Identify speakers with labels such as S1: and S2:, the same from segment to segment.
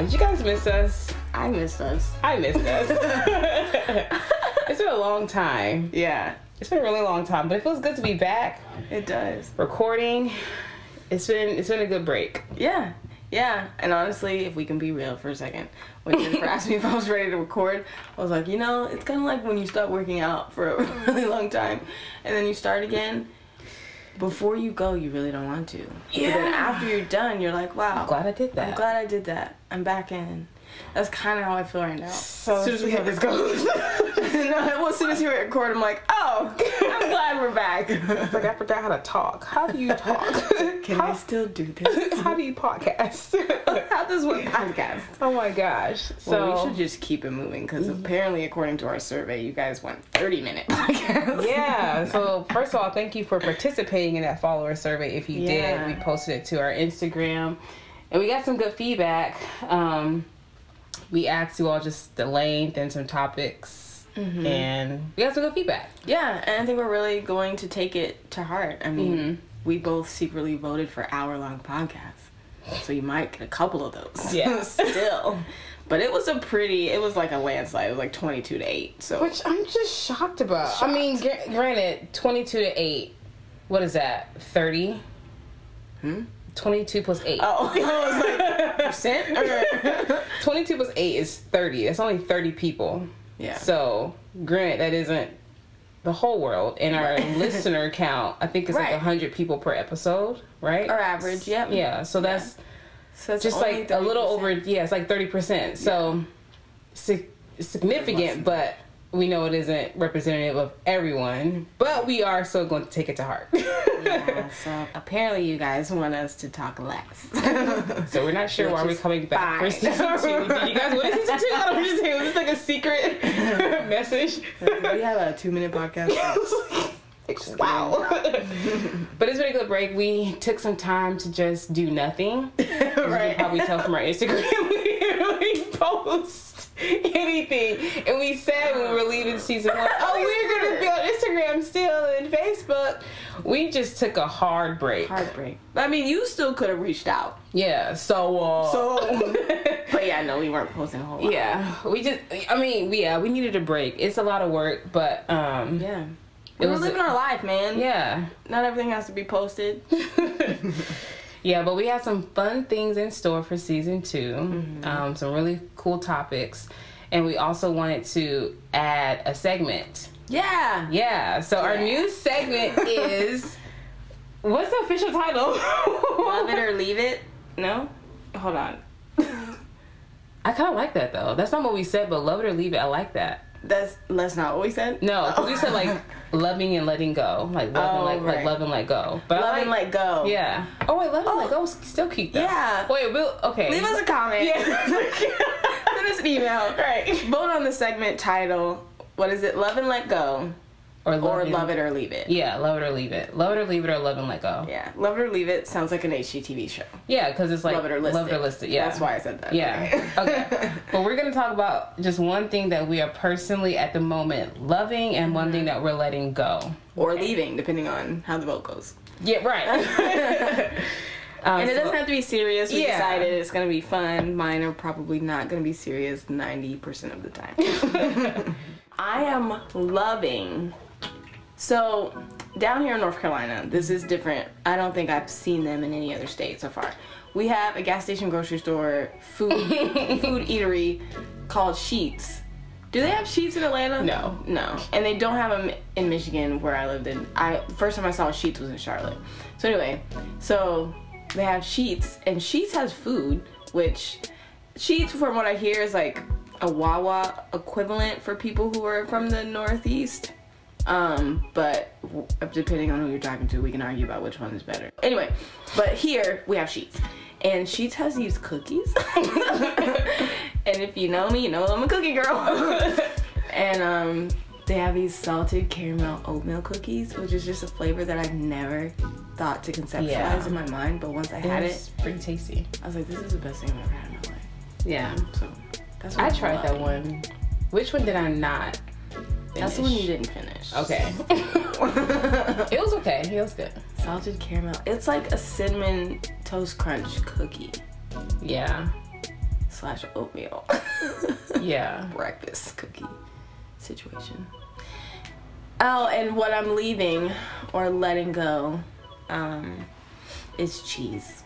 S1: Wow, did you guys miss us?
S2: I missed us.
S1: I missed us. it's been a long time.
S2: Yeah,
S1: It's been a really long time, but it feels good to be back
S2: it does.
S1: recording. It's been it's been a good break.
S2: Yeah, yeah. And honestly, if we can be real for a second, when Jennifer asked me if I was ready to record, I was like, you know, it's kind of like when you stop working out for a really long time, and then you start again. Before you go, you really don't want to. Yeah. But then after you're done, you're like, wow.
S1: I'm glad I did that.
S2: I'm glad I did that. I'm back in. That's kind of how I feel right now.
S1: So
S2: as soon as we have
S1: this
S2: goes, no, well, as soon as you record, I'm like, oh, I'm glad we're back.
S1: like I forgot how to talk. How do you talk?
S2: Can
S1: how,
S2: I still do this?
S1: how do you podcast?
S2: How does one podcast?
S1: oh my gosh. So
S2: well, we should just keep it moving because apparently, according to our survey, you guys want 30 minute podcasts.
S1: yeah. So first of all, thank you for participating in that follower survey. If you
S2: Yeah.
S1: did, we posted it to our Instagram, and we got some good feedback. Um, we asked you all just the length and some topics, and we got some good feedback.
S2: Yeah, and I think we're really going to take it to heart. I mean, we both secretly voted for hour long podcasts, so you might get a couple of those.
S1: Yeah.
S2: still. But it was a pretty, it was like a landslide. It was like 22 to 8. So,
S1: Which I'm just shocked about. I mean, gr- granted, 22 to 8. What is that? 30?
S2: Hmm?
S1: 22 plus 8.
S2: oh, I was like, percent?
S1: 22 plus 8 is 30. That's only 30 people.
S2: Yeah.
S1: So, granted, that isn't the whole world. And our listener count, I think it's like 100 people per episode, right?
S2: Our average, yep.
S1: Yeah, so that's
S2: so it's
S1: just like a little over, yeah, it's like 30%. So, sig- significant, but we know it isn't representative of everyone. But we are still going to take it to heart.
S2: Yeah, so apparently you guys want us to talk less.
S1: So we're not sure
S2: Which
S1: why we're
S2: is
S1: coming back for season two. You guys what is season two? I don't understand. Was this like a secret message?
S2: we have a two minute podcast.
S1: wow. but it's been a good break. We took some time to just do nothing. As you can probably tell from our Instagram, we really post anything. And we said when we were leaving season one, oh, we're going to be on Instagram still and Facebook. We just took a hard break.
S2: Heartbreak. I mean, you still could have reached out.
S1: Yeah, so, uh,
S2: So, but yeah, no, we weren't posting a whole lot.
S1: Yeah, we just. I mean, yeah, we needed a break. It's a lot of work, but um,
S2: Yeah. We were living our life, man.
S1: yeah,
S2: Not everything has to be posted.
S1: yeah. But we have some fun things in store for season 2
S2: Mm-hmm.
S1: Um, some really cool topics, and we also wanted to add a segment.
S2: Yeah.
S1: Yeah, so our new segment is. What's the official title?
S2: Love it or leave it. No? Hold on.
S1: I kind of like that though. That's not what we said, but love it or leave it. I like that.
S2: That's that's not what we said.
S1: No, because we said like loving and letting go, like love
S2: Oh,
S1: and like, like love and let go. But
S2: Love
S1: like,
S2: and let go.
S1: Yeah. Oh I love and
S2: Oh.
S1: let go still keep though.
S2: Yeah.
S1: Wait, we'll okay.
S2: Leave us a comment.
S1: Yeah.
S2: Send us an email.
S1: right.
S2: Vote on the segment title. What is it? Love and let go,
S1: Or love,
S2: or
S1: and-
S2: love it or leave it.
S1: Yeah, love it or leave it. Love it or leave it or love and let go.
S2: Yeah, love it or leave it sounds like an HGTV show.
S1: Yeah, because it's like
S2: love it or list
S1: love
S2: it.
S1: it or list it. Yeah.
S2: that's why I said that.
S1: Yeah. okay. But we're gonna talk about just one thing that we are personally at the moment loving and one thing that we're letting go.
S2: or leaving, depending on how the vote goes.
S1: Yeah. Right. Um,
S2: And it
S1: so-
S2: doesn't have to be serious. We
S1: Yeah.
S2: decided it's gonna be fun. Mine are probably not gonna be serious ninety percent of the time. I am loving. So down here in North Carolina, this is different. I don't think I've seen them in any other state so far. We have a gas station, grocery store, food food eatery called Sheetz. Do they have Sheetz in Atlanta?
S1: No.
S2: No, and they don't have them in Michigan where I lived in. I first time I saw Sheetz was in Charlotte. So anyway, so they have Sheetz, and Sheetz has food, which Sheetz, from what I hear, is like a Wawa equivalent for people who are from the Northeast. Um, but depending on who you're talking to, we can argue about which one is better. Anyway, but here we have Sheetz, and Sheetz has these cookies. and if you know me, you know I'm a cookie girl. and um, they have these salted caramel oatmeal cookies, which is just a flavor that I've never thought to conceptualize
S1: Yeah.
S2: in my mind. But once I had it,
S1: It's pretty tasty.
S2: I was like, this is the best thing I've ever had in my life.
S1: Yeah.
S2: So that's what
S1: I tried that one. Which one did I not?
S2: That's the one you didn't finish.
S1: Okay. it was okay. It was good.
S2: Salted caramel. It's like a cinnamon toast crunch cookie
S1: Yeah.
S2: slash oatmeal
S1: Yeah.
S2: breakfast cookie situation. Oh, and what I'm leaving or letting go um, is cheese.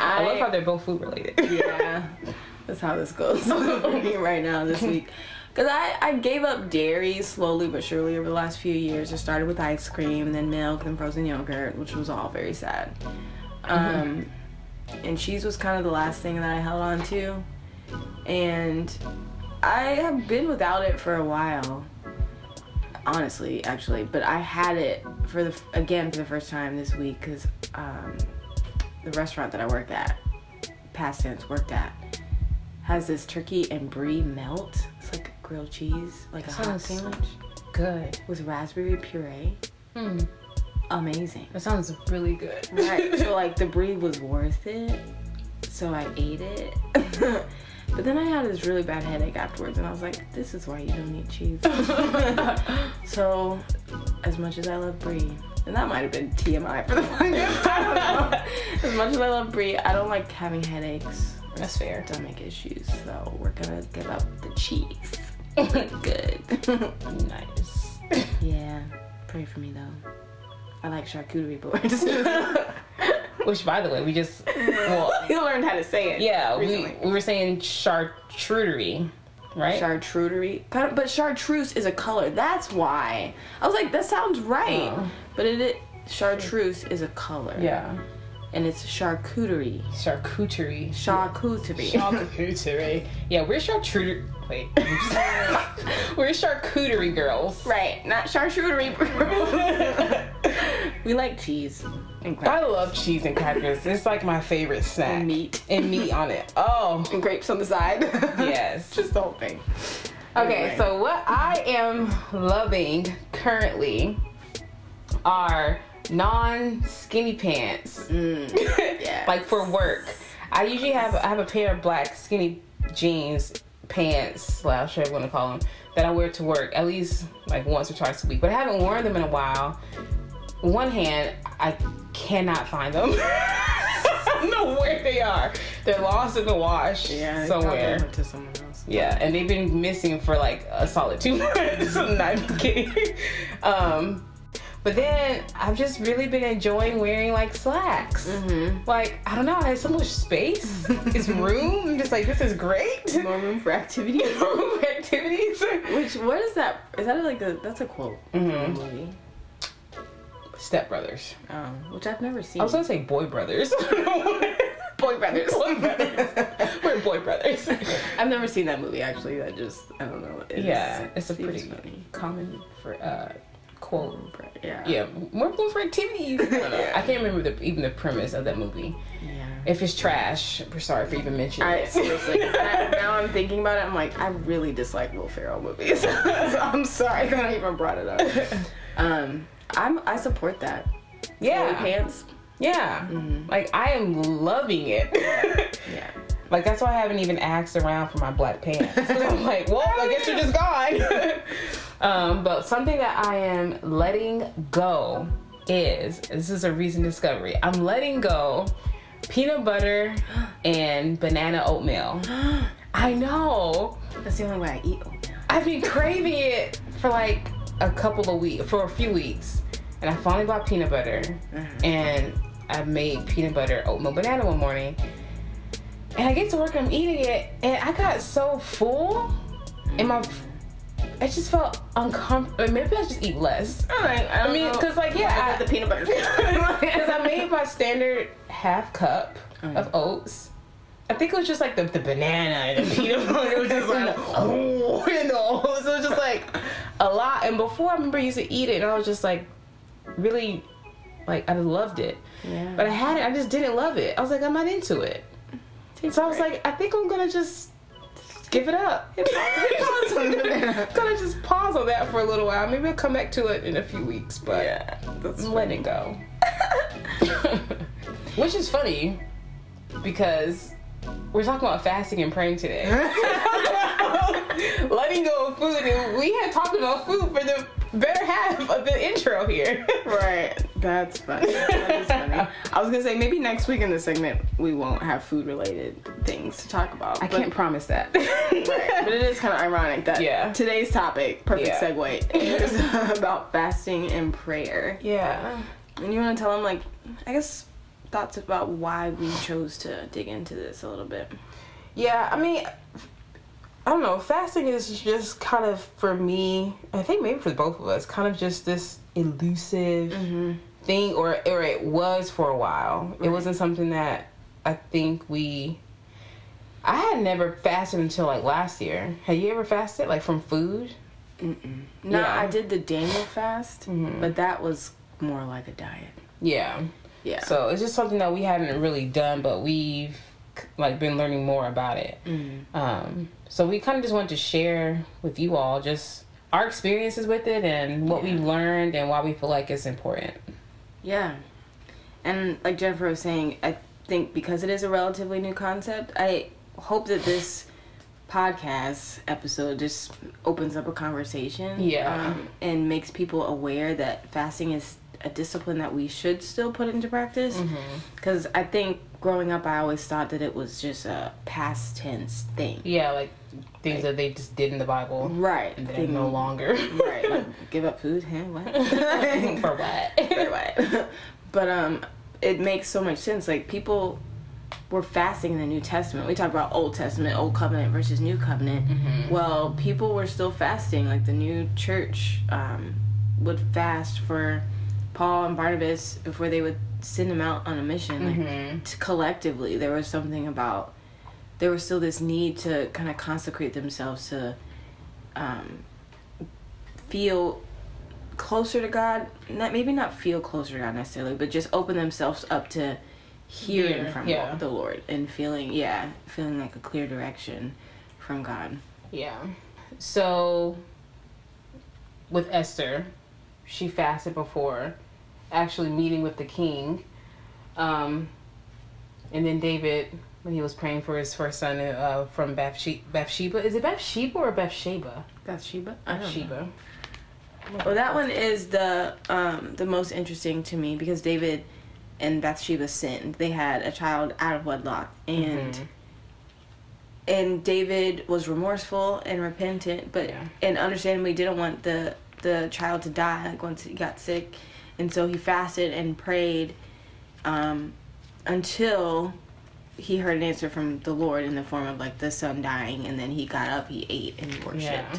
S1: I love how they're both food related.
S2: yeah, that's how this goes for me right now this week. Cause I, I gave up dairy slowly but surely over the last few years. I started with ice cream, and then milk, then frozen yogurt, which was all very sad. Um, and cheese was kind of the last thing that I held on to, and I have been without it for a while. Honestly, actually, but I had it for the again for the first time this week because um, the restaurant that I worked at, past tense worked at, has this turkey and brie melt. It's like grilled cheese, like a hot sandwich
S1: Good.
S2: with raspberry puree.
S1: Hmm.
S2: Amazing.
S1: That sounds really good.
S2: Right. so like the brie was worth it. So I ate it. but then I had this really bad headache afterwards and I was like, this is why you don't eat cheese. so as much as I love brie, and that might have been TMI for the podcast. I don't know. As much as I love brie, I don't like having headaches.
S1: That's fair.
S2: Stomach issues. So we're gonna give up the cheese. Good.
S1: nice.
S2: yeah. Pray for me though. I like charcuterie boards.
S1: Which, by the way, we just well,
S2: you learned how to say it.
S1: yeah, we,
S2: recently.
S1: we were saying charcuterie, right?
S2: of- But chartreuse is a color. That's why. I was like, that sounds right.
S1: Oh.
S2: But it, it chartreuse is a color.
S1: yeah,
S2: And it's charcuterie.
S1: charcuterie.
S2: Charcuterie.
S1: Charcuterie. Yeah, we're charcuterie. Wait, we're charcuterie girls.
S2: right. Not charcuterie. we like cheese and
S1: I love cheese and crackers. It's like my favorite snack.
S2: and meat
S1: And meat on it. Oh,
S2: and grapes on the side.
S1: yes.
S2: Just the whole thing.
S1: Okay,
S2: Anyway.
S1: so what I am loving currently are non skinny pants.
S2: yes.
S1: like for work. I usually have I have a pair of black skinny jeans, pants, slash whatever you want to call them, that I wear to work at least like once or twice a week. But I haven't worn them in a while. One hand, I cannot find them. I don't know where they are. They're lost in the wash
S2: Yeah.
S1: somewhere.
S2: to someone else.
S1: Yeah, and they've been missing for like a solid two months. I'm not even kidding. Um, but then I've just really been enjoying wearing like slacks.
S2: Mm-hmm.
S1: Like I don't know, I have so much space. it's room. I'm just like this is great.
S2: More room for activity.
S1: Room for activities.
S2: Which what is that? Is that like a that's a quote from a
S1: Mhm.
S2: movie?
S1: Step Brothers.
S2: Um, which I've never seen.
S1: I was gonna say Boy Brothers.
S2: Boy Brothers.
S1: boy Brothers. We're Boy Brothers.
S2: I've never seen that movie actually. That just I don't know. It
S1: yeah, it's a pretty
S2: funny.
S1: common for uh quote.
S2: Yeah.
S1: Yeah, more room for activities. I don't know.
S2: Yeah.
S1: I can't remember the, even the premise of that movie.
S2: Yeah.
S1: If it's trash, we're sorry for even mentioning
S2: I
S1: it.
S2: seriously. I, now I'm thinking about it. I'm like, I really dislike Will Ferrell movies. so I'm sorry that I even brought it up. Um, I'm I support that. Flowy
S1: yeah,
S2: pants.
S1: yeah.
S2: Mhm.
S1: Like I am loving it.
S2: Yeah.
S1: Like that's why I haven't even asked around for my black pants. I'm like, well, I guess you're just gone. um, but something that I am letting go is this is a recent discovery. I'm letting go peanut butter and banana oatmeal. I know.
S2: That's the only way I eat oatmeal.
S1: I've been craving it for like a couple of weeks, for a few weeks, and I finally bought peanut butter, and I made peanut butter oatmeal banana one morning, and I get to work, I'm eating it, and I got so full, and my, I just felt uncomfortable. Maybe I just eat less.
S2: Right. I,
S1: I mean, cause like yeah, I, had the
S2: peanut butter.
S1: because I made my standard half cup
S2: Mm.
S1: of oats. I think it was just like the, the banana and the peanut butter. It was just like, oh, you know. So it was just like a lot. And before I remember I used to eat it and I was just like, really, like, I just loved it.
S2: yeah.
S1: But I had it, I just didn't love it. I was like, I'm not into it. So I was like, I think I'm gonna just give it up. I'm gonna just pause on that for a little while. Maybe I'll come back to it in a few weeks, but
S2: yeah, that's
S1: I'm letting it go. Which is funny because we're talking about fasting and praying today. letting go of food, and we had talked about food for the better half of the intro here.
S2: right. That's funny. That is funny. I was gonna say maybe next week in the segment we won't have food related things to talk about.
S1: I can't promise that.
S2: Right. But it is kind of ironic that
S1: Yeah.
S2: today's topic, perfect
S1: Yeah.
S2: segue, is about fasting and prayer.
S1: Yeah.
S2: And you want to tell them, like, I guess, thoughts about why we chose to dig into this a little bit.
S1: Yeah, I mean, I don't know. Fasting is just kind of for me. I think maybe for both of us, kind of just this elusive thing, or or it was for a while. It wasn't something that I think we. I had never fasted until like last year. Had you ever fasted like from food?
S2: No,
S1: Yeah.
S2: I did the Daniel fast,
S1: Mhm.
S2: but that was more like a diet.
S1: Yeah.
S2: Yeah.
S1: So it's just something that we hadn't really done, but we've like been learning more about it.
S2: Mhm.
S1: Um, so we kind of just wanted to share with you all just our experiences with it and what
S2: Yeah.
S1: we've learned and why we feel like it's important.
S2: Yeah. And like Jennifer was saying, I think because it is a relatively new concept, I hope that this podcast episode just opens up a conversation.
S1: Yeah.
S2: Um, and makes people aware that fasting is a discipline that we should still put into practice.
S1: Mm-hmm.
S2: Because I think growing up, I always thought that it was just a past tense thing.
S1: Yeah, like things that they just did in the Bible
S2: Right.
S1: and they're no longer.
S2: right. Like, give up food? Huh? What?
S1: For what?
S2: For what? but um, it makes so much sense. Like people were fasting in the New Testament. We talk about Old Testament, Old Covenant versus New Covenant.
S1: Mhm.
S2: Well, people were still fasting. Like the new church um, would fast for Paul and Barnabas before they would send them out on a mission. Like
S1: Mhm.
S2: t- collectively, there was something about there was still this need to kind of consecrate themselves to um, feel closer to God. Not maybe not feel closer to God necessarily, but just open themselves up to hearing
S1: Hear,
S2: from
S1: yeah.
S2: the Lord and feeling yeah, feeling like a clear direction from God.
S1: Yeah. So with Esther, she fasted before actually meeting with the king. Um, and then David, when he was praying for his first son uh, from Bathsheba, Bathsheba, is it Bathsheba or Bathsheba?
S2: Bathsheba. I don't know.
S1: Bathsheba.
S2: Well, that one is the um, the most interesting to me because David and Bathsheba sinned. They had a child out of wedlock, and
S1: Mhm.
S2: and David was remorseful and repentant, but
S1: Yeah.
S2: and understandably didn't want the the child to die like once he got sick, and so he fasted and prayed um, until he heard an answer from the Lord in the form of like the son dying, and then he got up, he ate, and he worshipped.
S1: Yeah.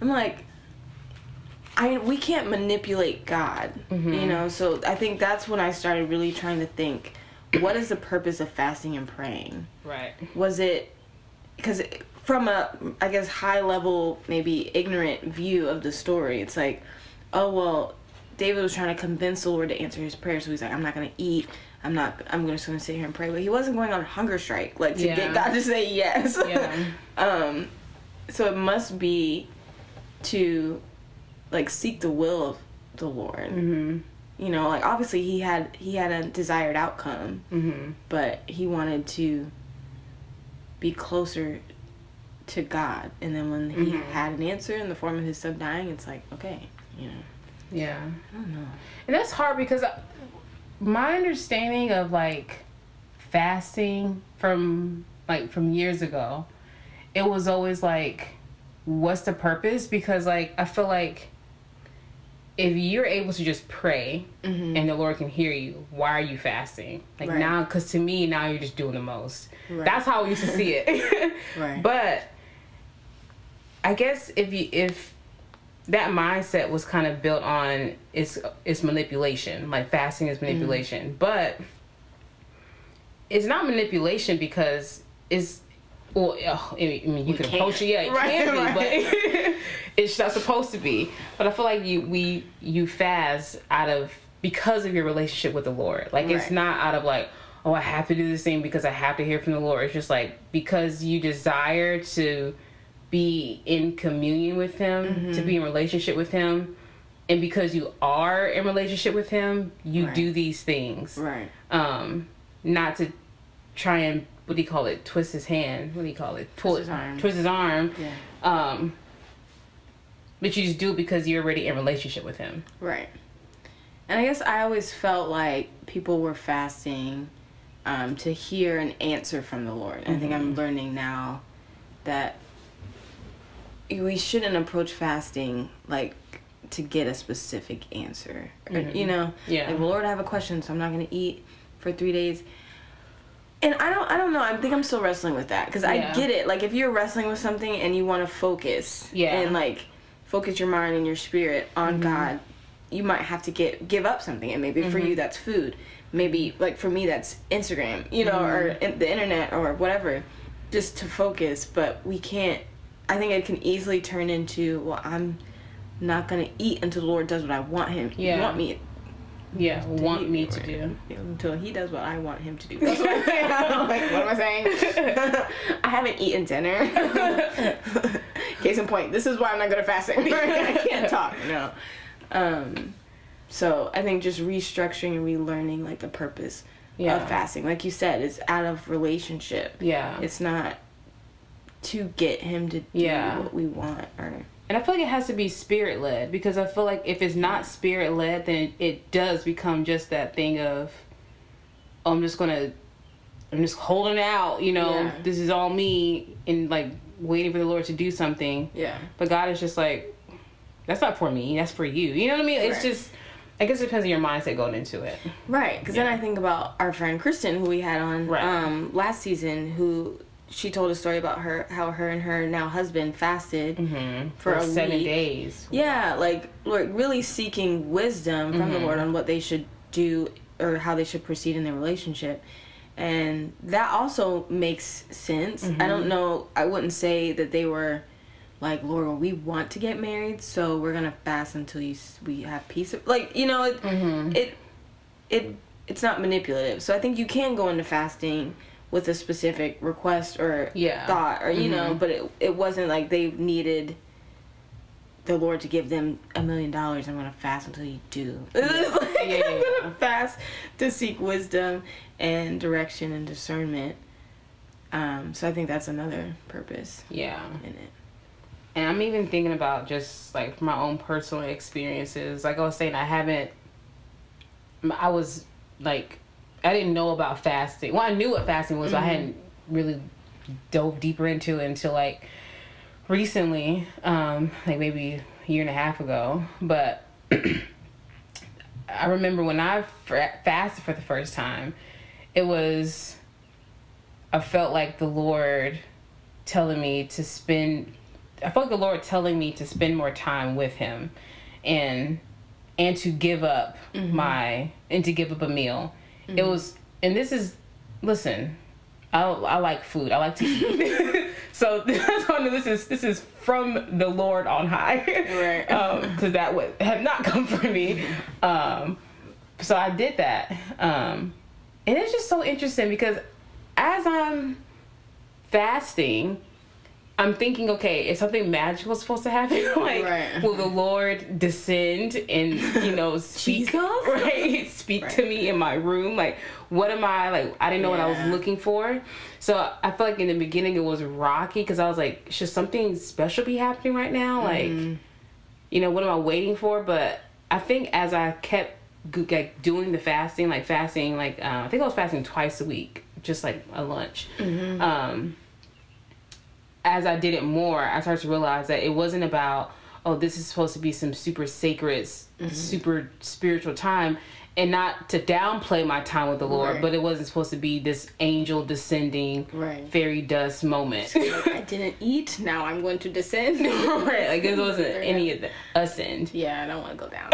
S2: I'm like, I we can't manipulate God,
S1: Mhm.
S2: you know. So I think that's when I started really trying to think, what is the purpose of fasting and praying?
S1: Right.
S2: Was it because from a I guess high level maybe ignorant view of the story, it's like, oh well, David was trying to convince the Lord to answer his prayer, so he's like, I'm not gonna eat. I'm not. I'm just gonna sit here and pray. But he wasn't going on a hunger strike, like to
S1: Yeah.
S2: get God to say yes.
S1: Yeah.
S2: um, so it must be to like seek the will of the Lord.
S1: Mm-hmm.
S2: You know, like obviously he had he had a desired outcome,
S1: Mm-hmm.
S2: but he wanted to be closer to God. And then when he
S1: Mhm.
S2: had an answer in the form of his son dying, it's like, okay, you know,
S1: Yeah.
S2: I don't know.
S1: And that's hard because my understanding of like fasting from like from years ago, it was always like, what's the purpose? Because like I feel like if you're able to just pray
S2: Mm-hmm.
S1: and the Lord can hear you, why are you fasting? Like
S2: Right.
S1: now, because to me now you're just doing the most.
S2: Right.
S1: That's how I used to see it.
S2: Right.
S1: But I guess if you if that mindset was kind of built on it's it's manipulation, like fasting is manipulation, but it's not manipulation because it's well, uh, I mean, you
S2: We
S1: can
S2: can't.
S1: approach it, yeah, it
S2: Right,
S1: can be,
S2: right.
S1: but it's not supposed to be. But I feel like you we you fast out of because of your relationship with the Lord. Like it's not out of like, oh, I have to do this thing because I have to hear from the Lord. It's just like because you desire to be in communion with Him,
S2: Mm-hmm.
S1: to be in relationship with Him, and because you are in relationship with Him, you
S2: Right.
S1: do these things.
S2: Right.
S1: Um, not to try and what do you call it? Twist his hand. What do you call it? Pull
S2: his arm.
S1: Twist his arm.
S2: Yeah.
S1: Um, but you just do it because you're already in relationship with Him.
S2: Right. And I guess I always felt like people were fasting um, to hear an answer from the Lord. And I think I'm learning now that we shouldn't approach fasting like to get a specific answer. Or, you know,
S1: Yeah.
S2: like Lord, I have a question, so I'm not going to eat for three days. And I don't, I don't know. I think I'm still wrestling with that because
S1: Yeah.
S2: I get it. Like if you're wrestling with something and you want to focus,
S1: Yeah.
S2: and like focus your mind and your spirit on
S1: Mm-hmm.
S2: God, you might have to get give up something. And maybe for
S1: Mm-hmm.
S2: you that's food. Maybe like for me that's Instagram, you know, or
S1: Mm-hmm.
S2: in- the internet or whatever, just to focus. But we can't. I think it can easily turn into well, I'm not gonna eat until the Lord does what I want Him.
S1: Yeah.
S2: want me
S1: Yeah, want
S2: eat
S1: me to do.
S2: until he does what I want him to do. That's what I'm saying. I'm like, what am I saying? I haven't eaten dinner. Case in point, this is why I'm not good at fasting. I can't talk. No. Um, so I think just restructuring and relearning like the purpose
S1: Yeah.
S2: of fasting, like you said, it's out of relationship.
S1: Yeah.
S2: It's not to get him to do
S1: Yeah.
S2: what we want or
S1: And I feel like it has to be spirit led because I feel like if it's not spirit led, then it does become just that thing of, oh, I'm just gonna, I'm just holding out, you know,
S2: Yeah.
S1: this is all me, and like waiting for the Lord to do something.
S2: yeah.
S1: But God is just like, that's not for me, that's for you. You know what I mean? It's
S2: Right.
S1: just, I guess it depends on your mindset going into it.
S2: Right, because then I think about our friend Kristen, who we had on
S1: Right.
S2: um, last season, who she told a story about her how her and her now husband fasted
S1: Mm-hmm.
S2: for, a
S1: seven
S2: week.
S1: days.
S2: Yeah, like like really seeking wisdom from
S1: Mm-hmm.
S2: the Lord on what they should do or how they should proceed in their relationship. And that also makes sense. I
S1: Mm-hmm.
S2: don't know. I wouldn't say that they were like, Lord, well, we want to get married, so we're gonna fast until you we have peace. Of, like you know, it
S1: Mm-hmm.
S2: it it it's not manipulative. So I think you can go into fasting with a specific request or
S1: Yeah.
S2: thought or you know,
S1: Mhm.
S2: but it it wasn't like they needed the Lord to give them a million dollars. I'm gonna fast until you do. Was like,
S1: Yeah, yeah,
S2: I'm gonna fast to seek wisdom and direction and discernment. Um, so I think that's another purpose
S1: Yeah.
S2: in it.
S1: And I'm even thinking about just like my own personal experiences. Like I was saying, I haven't. I was like, I didn't know about fasting. Well, I knew what fasting was, but I hadn't really dove deeper into it until like recently, um, like maybe a year and a half ago. But I remember when I fasted for the first time, it was. I felt like the Lord telling me to spend I felt like the Lord telling me to spend more time with him and and to give up my and to give up a meal. It was and this is listen, I I like food. I like to eat. so that's why I know this is this is from the Lord on high.
S2: Right.
S1: um cuz that would have not come from me. Um so I did that. Um and it's just so interesting because as I'm fasting, I'm thinking, okay, is something magical supposed to happen? like,
S2: Right.
S1: will the Lord descend and you know speak, right? Speak to me in my room? Like, what am I like? I didn't know what I was looking for, so I feel like in the beginning it was rocky because I was like, should something special be happening right now? Like,
S2: Mm-hmm.
S1: you know, what am I waiting for? But I think as I kept like doing the fasting, like fasting, like uh, I think I was fasting twice a week, just like a lunch. Um, as I did it more, I started to realize that it wasn't about oh, this is supposed to be some super sacred, s- super spiritual time. And not to downplay my time with the Lord,
S2: Right.
S1: but it wasn't supposed to be this angel descending
S2: Right.
S1: fairy dust moment.
S2: I didn't eat. Now I'm going to descend.
S1: right, like it wasn't any of the ascend.
S2: Yeah, I don't want to go down.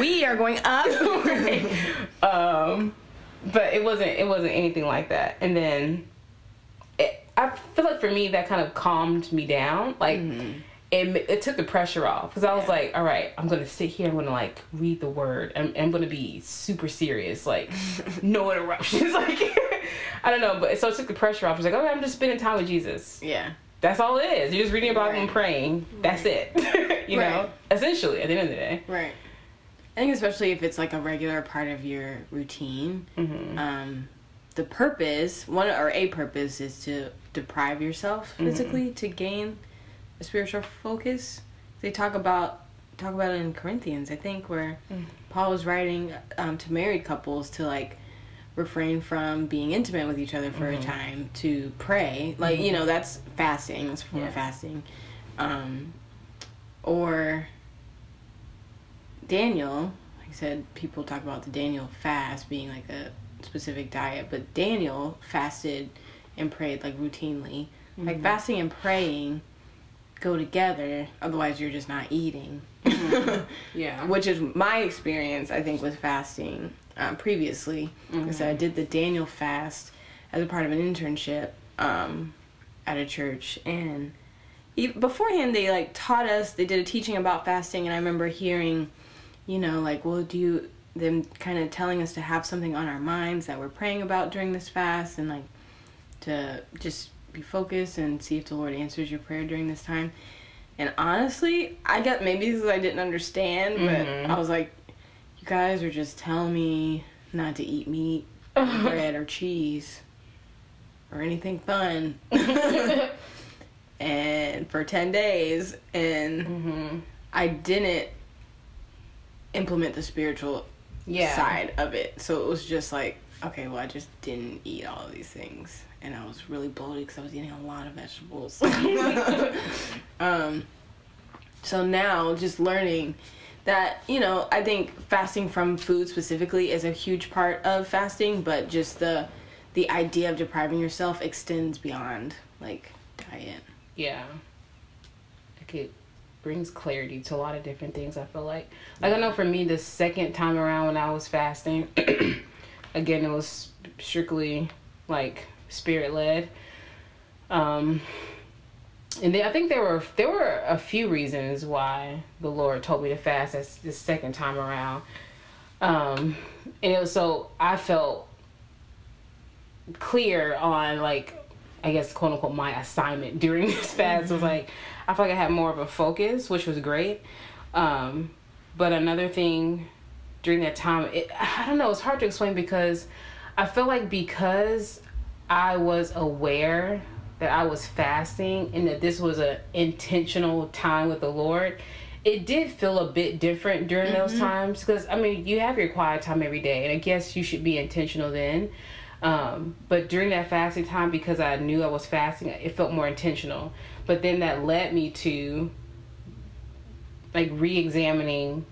S2: we are going up.
S1: um, but it wasn't it wasn't anything like that. And then I feel like for me that kind of calmed me down. Like, it, it took the pressure off because I was
S2: Yeah.
S1: like, all right, I'm gonna sit here. I'm gonna like read the word. I'm, I'm gonna be super serious, like no interruptions. Like I don't know, but so it took the pressure off. I was like, okay, I'm just spending time with Jesus.
S2: Yeah.
S1: That's all it is. You're just reading your Bible and
S2: Right.
S1: praying. That's it. you know, essentially at the end of the day.
S2: Right. I think especially if it's like a regular part of your routine,
S1: Mm-hmm.
S2: um, the purpose, one or a purpose, is to deprive yourself physically to gain a spiritual focus. They talk about talk about it in Corinthians, I think, where Paul was writing um, to married couples to like refrain from being intimate with each other for a time to pray. Like you know, that's fasting. That's form of fasting. Um, or Daniel, like I said, people talk about the Daniel fast being like a specific diet, but Daniel fasted and prayed like routinely. Like fasting and praying go together, otherwise you're just not eating.
S1: Yeah.
S2: Which is my experience, I think, with fasting um, previously. I said I did the Daniel fast as a part of an internship um, at a church, and beforehand they like taught us. They did a teaching about fasting, and I remember hearing, you know, like, well, do you them kind of telling us to have something on our minds that we're praying about during this fast, and like to just be focused and see if the Lord answers your prayer during this time. And honestly, I got maybe because I didn't understand, but
S1: Mhm.
S2: I was like, you guys are just telling me not to eat meat, or bread, or cheese, or anything fun. and for 10 days, and
S1: hmm
S2: I didn't implement the spiritual
S1: Yeah.
S2: side of it. So it was just like, okay, well, I just didn't eat all of these things. And I was really bloated because I was eating a lot of vegetables. um, so now, just learning that, you know, I think fasting from food specifically is a huge part of fasting, but just the the idea of depriving yourself extends beyond like diet.
S1: Yeah. Like it brings clarity to a lot of different things, I feel like. Like I know for me the second time around when I was fasting, again it was strictly like spirit led. Um and I think there were there were a few reasons why the Lord told me to fast this, this second time around. Um and it was so I felt clear on like I guess quote unquote my assignment during this fast was like I felt like I had more of a focus, which was great. Um, but another thing during that time, it, I don't know, it's hard to explain because I feel like because I was aware that I was fasting and that this was an intentional time with the Lord, it did feel a bit different during those times because I mean you have your quiet time every day and I guess you should be intentional then. Um, but during that fasting time, because I knew I was fasting, it felt more intentional. But then that led me to like re-examining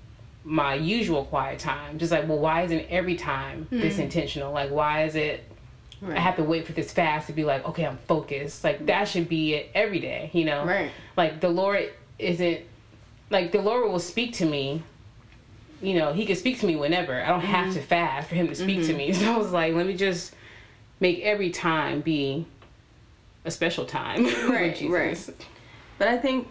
S1: my usual quiet time. Just like, well, why isn't every time this intentional? Like, why is it?
S2: Right.
S1: I have to wait for this fast to be like, okay, I'm focused. Like that should be it every day, you know?
S2: Right.
S1: Like the Lord isn't like the Lord will speak to me. You know, He can speak to me whenever. I don't have mm-hmm. to fast for Him to speak to me. Mm-hmm. So I was like, let me just make every time be a special time. with
S2: Right,
S1: Jesus.
S2: right. But I think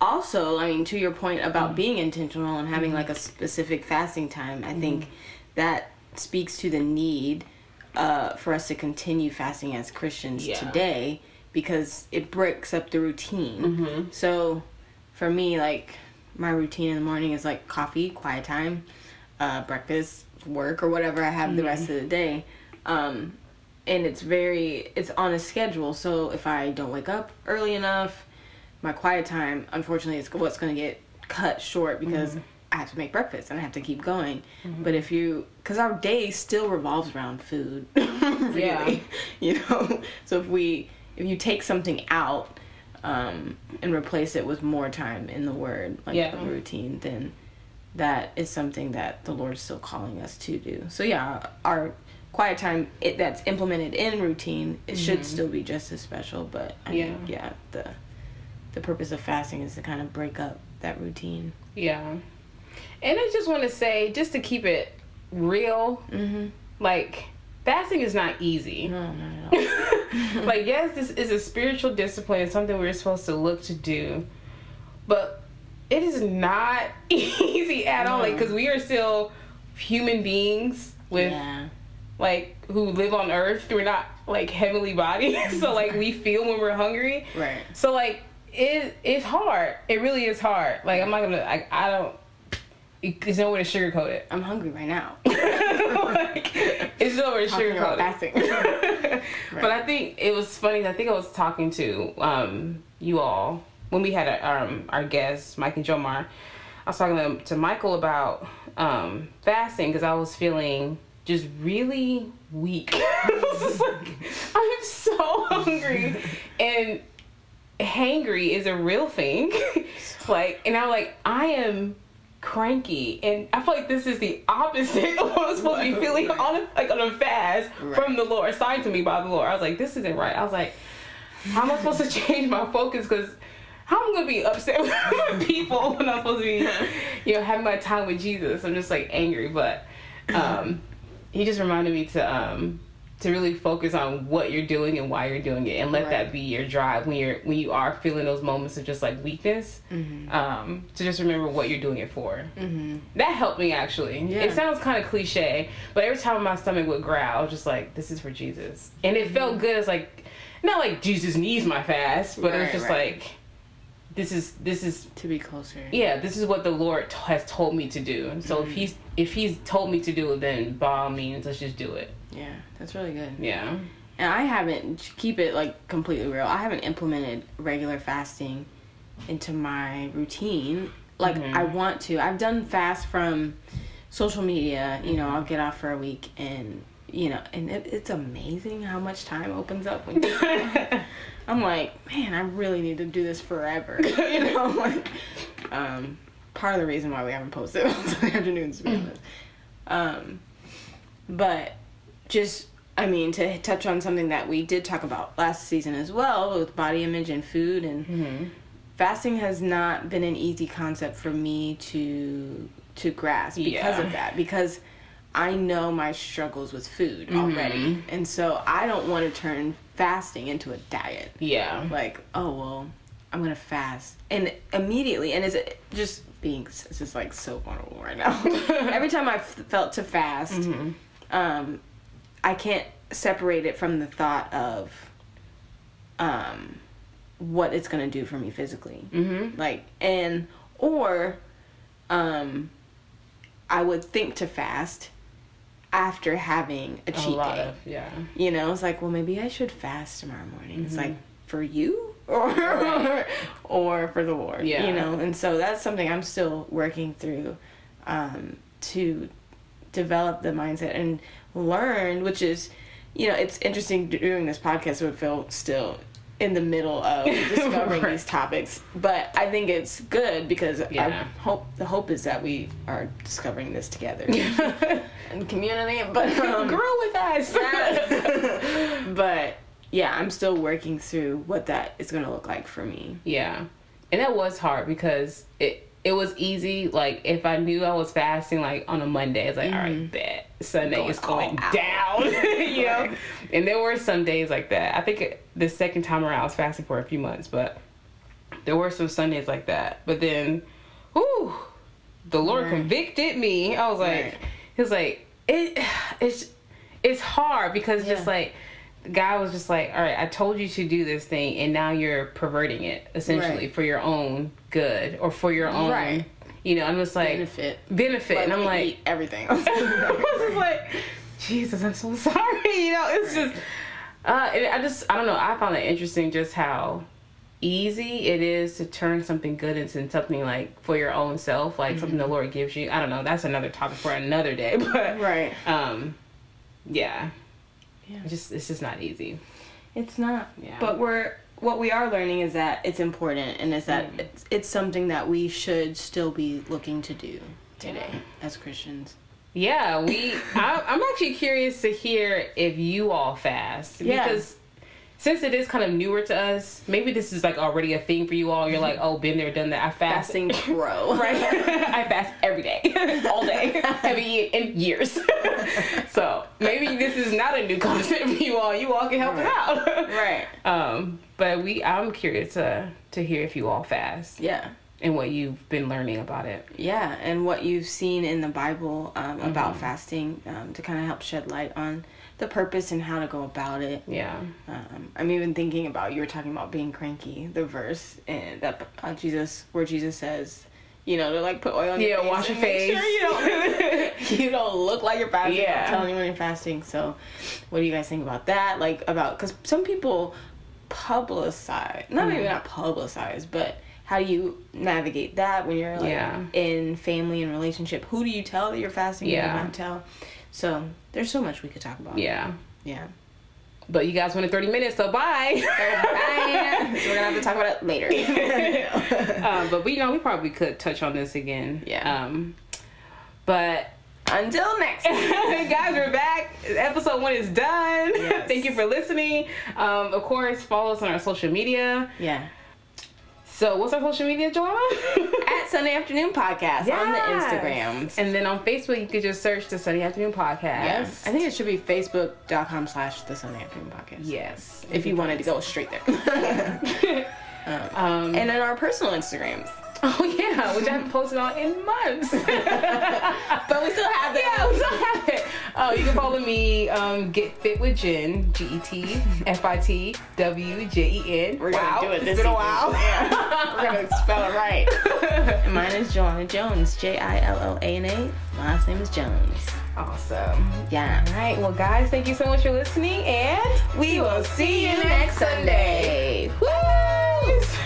S2: also, I mean, to your point about mm-hmm. being intentional and having like a specific fasting time, I think that speaks to the need uh, for us to continue fasting as Christians
S1: Yeah.
S2: today because it breaks up the routine. So for me, like my routine in the morning is like coffee, quiet time, uh, breakfast, work, or whatever I have the rest of the day. Um, and it's very it's on a schedule so if i don't wake up early enough my quiet time unfortunately is what's going to get cut short because i have to make breakfast and i have to keep going but if you because our day still revolves around food really
S1: Yeah.
S2: you know so if we if you take something out um, and replace it with more time in the word like
S1: Yeah.
S2: a routine then that is something that the Lord's still calling us to do. So yeah, our quiet time it, that's implemented in routine it should still be just as special. But I
S1: Yeah.
S2: mean, yeah, the the purpose of fasting is to kind of break up that routine.
S1: Yeah. And I just want to say, just to keep it real,
S2: Mm-hmm.
S1: like fasting is not easy.
S2: No, not at all.
S1: like yes, this is a spiritual discipline. It's something we're supposed to look to do. but it is not easy at all. Like, because we are still human beings with
S2: yeah.
S1: like who live on Earth. We're not like heavenly bodies, so like we feel when we're hungry.
S2: Right.
S1: So like it it's hard. It really is hard. Like I'm not gonna. I, I don't. There's no way to sugarcoat it.
S2: I'm hungry right now.
S1: like, it's no way to
S2: Talking
S1: sugarcoat it.
S2: fasting.
S1: But I think it was funny. I think I was talking to um, you all when we had a, um, our guests, Mike and Jomar. I was talking to, to Michael about um, fasting because I was feeling just really weak. I was just like, I'm so hungry, and hangry is a real thing. like, and I'm like, I am cranky, and I feel like this is the opposite of what I'm supposed to be feeling on a, like on a fast
S2: Right.
S1: from the Lord, assigned to me by the Lord. I was like, this isn't right. I was like, how am I supposed to change my focus? Because how am I gonna be upset with people when I'm supposed to be, you know, having my time with Jesus? I'm just like angry, but um, he just reminded me to um, to really focus on what you're doing and why you're doing it, and let
S2: Right.
S1: that be your drive when you're when you are feeling those moments of just like weakness. Um, to just remember what you're doing it for.
S2: hmm
S1: That helped me actually.
S2: Yeah.
S1: It sounds kind of cliche, but every time my stomach would growl, just like, "This is for Jesus," and it
S2: Mm-hmm.
S1: felt good. It's like not like Jesus needs my fast, but it was just
S2: right.
S1: like, "This is this is
S2: To be closer.
S1: yeah, this is what the Lord t- has told me to do." So
S2: Mm-hmm.
S1: if he's if he's told me to do it, then by all means, let's just do it.
S2: Yeah, that's really good.
S1: Yeah.
S2: And I haven't to keep it like completely real. I haven't implemented regular fasting into my routine. Like
S1: Mhm.
S2: I want to. I've done fast from social media. You know, I'll get off for a week, and you know, and it, it's amazing how much time opens up when you. I'm like, man, I really need to do this forever. you know, like, um, part of the reason why we haven't posted on Sunday afternoons, to be honest. Um, but just, I mean, to touch on something that we did talk about last season as well with body image and food and
S1: hmm
S2: fasting has not been an easy concept for me to to grasp because
S1: Yeah.
S2: of that because I know my struggles with food already and so I don't want to turn fasting into a diet
S1: Yeah.
S2: like oh well i'm gonna fast and immediately and it's just being it's just like so vulnerable right now every time i felt to fast
S1: Mm-hmm.
S2: um i can't separate it from the thought of um what it's gonna do for me physically
S1: hmm
S2: like and or um i would think to fast after having a
S1: A
S2: cheat
S1: lot
S2: day
S1: of yeah.
S2: you know, it's like, well, maybe I should fast tomorrow morning. It's
S1: Mhm.
S2: like for you or
S1: Right.
S2: or for the Lord,
S1: Yeah.
S2: you know. And so that's something I'm still working through um, to develop the mindset and learn, which is, you know, it's interesting doing this podcast with Phil still in the middle of discovering
S1: Right.
S2: these topics, but I think it's good because
S1: Yeah.
S2: I hope the hope is that we are discovering this together and community, but um,
S1: Grow with us.
S2: but yeah, I'm still working through what that is going to look like for me.
S1: Yeah. And that was hard because it it was easy. Like if I knew I was fasting like on a Monday, it's like, all right, mm. bet Sunday
S2: Going
S1: is going down. you know?
S2: Right.
S1: And there were some days like that. I think the second time around I was fasting for a few months, but there were some Sundays like that. But then, whew, the Lord
S2: Right.
S1: convicted me. I was like,
S2: Right.
S1: he was like, it, it's, it's hard because it's just like, the guy was just like, all right, I told you to do this thing, and now you're perverting it essentially for your own good or for your own,
S2: Right.
S1: you know. I'm just like
S2: Benefit.
S1: benefit, and I'm like,
S2: eat everything.
S1: I was just like, Jesus, I'm so sorry. You know, it's
S2: Right.
S1: just, uh, I just, I don't know. I found it interesting just how easy it is to turn something good into something like for your own self, like something the Lord gives you. I don't know. That's another topic for another day, but
S2: right.
S1: um, yeah,
S2: Yeah.
S1: It's just it's just not easy.
S2: It's not.
S1: Yeah.
S2: But we're what we are learning is that it's important and is that
S1: Mm.
S2: it's, it's something that we should still be looking to do today
S1: Yeah.
S2: as Christians.
S1: Yeah, we. I, I'm actually curious to hear if you all fast
S2: Yeah.
S1: because since it is kind of newer to us, maybe this is like already a thing for you all. You're like, oh, been there, done that. I fast.
S2: Fasting pro.
S1: Right, I fast every day, all day, haven't eaten in years. so maybe this is not a new concept for you all. You all can help us out.
S2: Right.
S1: Um, but we, I'm curious to to hear if you all fast
S2: Yeah.
S1: And what you've been learning about it.
S2: Yeah, and what you've seen in the Bible um, about fasting um, to kind of help shed light on the purpose and how to go about it.
S1: Yeah.
S2: Um, I'm even thinking about you were talking about being cranky, the verse and that uh, Jesus, where Jesus says, you know, to like put oil on your
S1: Yeah,
S2: face
S1: wash your face.
S2: Sure you don't you don't look like you're fasting.
S1: Yeah.
S2: Yeah, tell anyone you're fasting. So, what do you guys think about that? Like about because some people publicize, not
S1: Mm-hmm.
S2: maybe not publicize, but how do you navigate that when you're like
S1: Yeah.
S2: in family and relationship? Who do you tell that you're fasting? Who do
S1: Yeah.
S2: you not tell? So there's so much we could talk about.
S1: Yeah.
S2: Yeah.
S1: But you guys wanted 30 minutes, so bye.
S2: Bye. so we're gonna have to talk about it later.
S1: um, but we you know we probably could touch on this again.
S2: Yeah.
S1: Um, but
S2: Until next.
S1: guys, we're back. Episode one is done.
S2: Yes.
S1: Thank you for listening. Um, of course, follow us on our social media.
S2: yeah.
S1: So, what's our social media, Jillana?
S2: At Sunday Afternoon Podcast on the
S1: Yes.
S2: Instagrams.
S1: And then on Facebook, you could just search the Sunday Afternoon Podcast.
S2: Yes. I think it should be facebook.com slash the Sunday Afternoon Podcast.
S1: Yes.
S2: If you wanted to go straight there.
S1: Um,
S2: and then our personal Instagrams.
S1: Oh, yeah, which I haven't posted on in months.
S2: But we still have them.
S1: Yeah, we still have it. Oh, you can follow me, um, Get Fit with Jen, G E T F I T W J E N.
S2: We're gonna
S1: wow,
S2: do it
S1: it's
S2: this
S1: been a while.
S2: Yeah. We're gonna spell it right. And mine is Jillana Jones. J I L L A N A. Last name is Jones.
S1: Awesome.
S2: Yeah.
S1: All right, well, guys, thank you so much for listening, and
S2: We will see you next Sunday.
S1: Woo!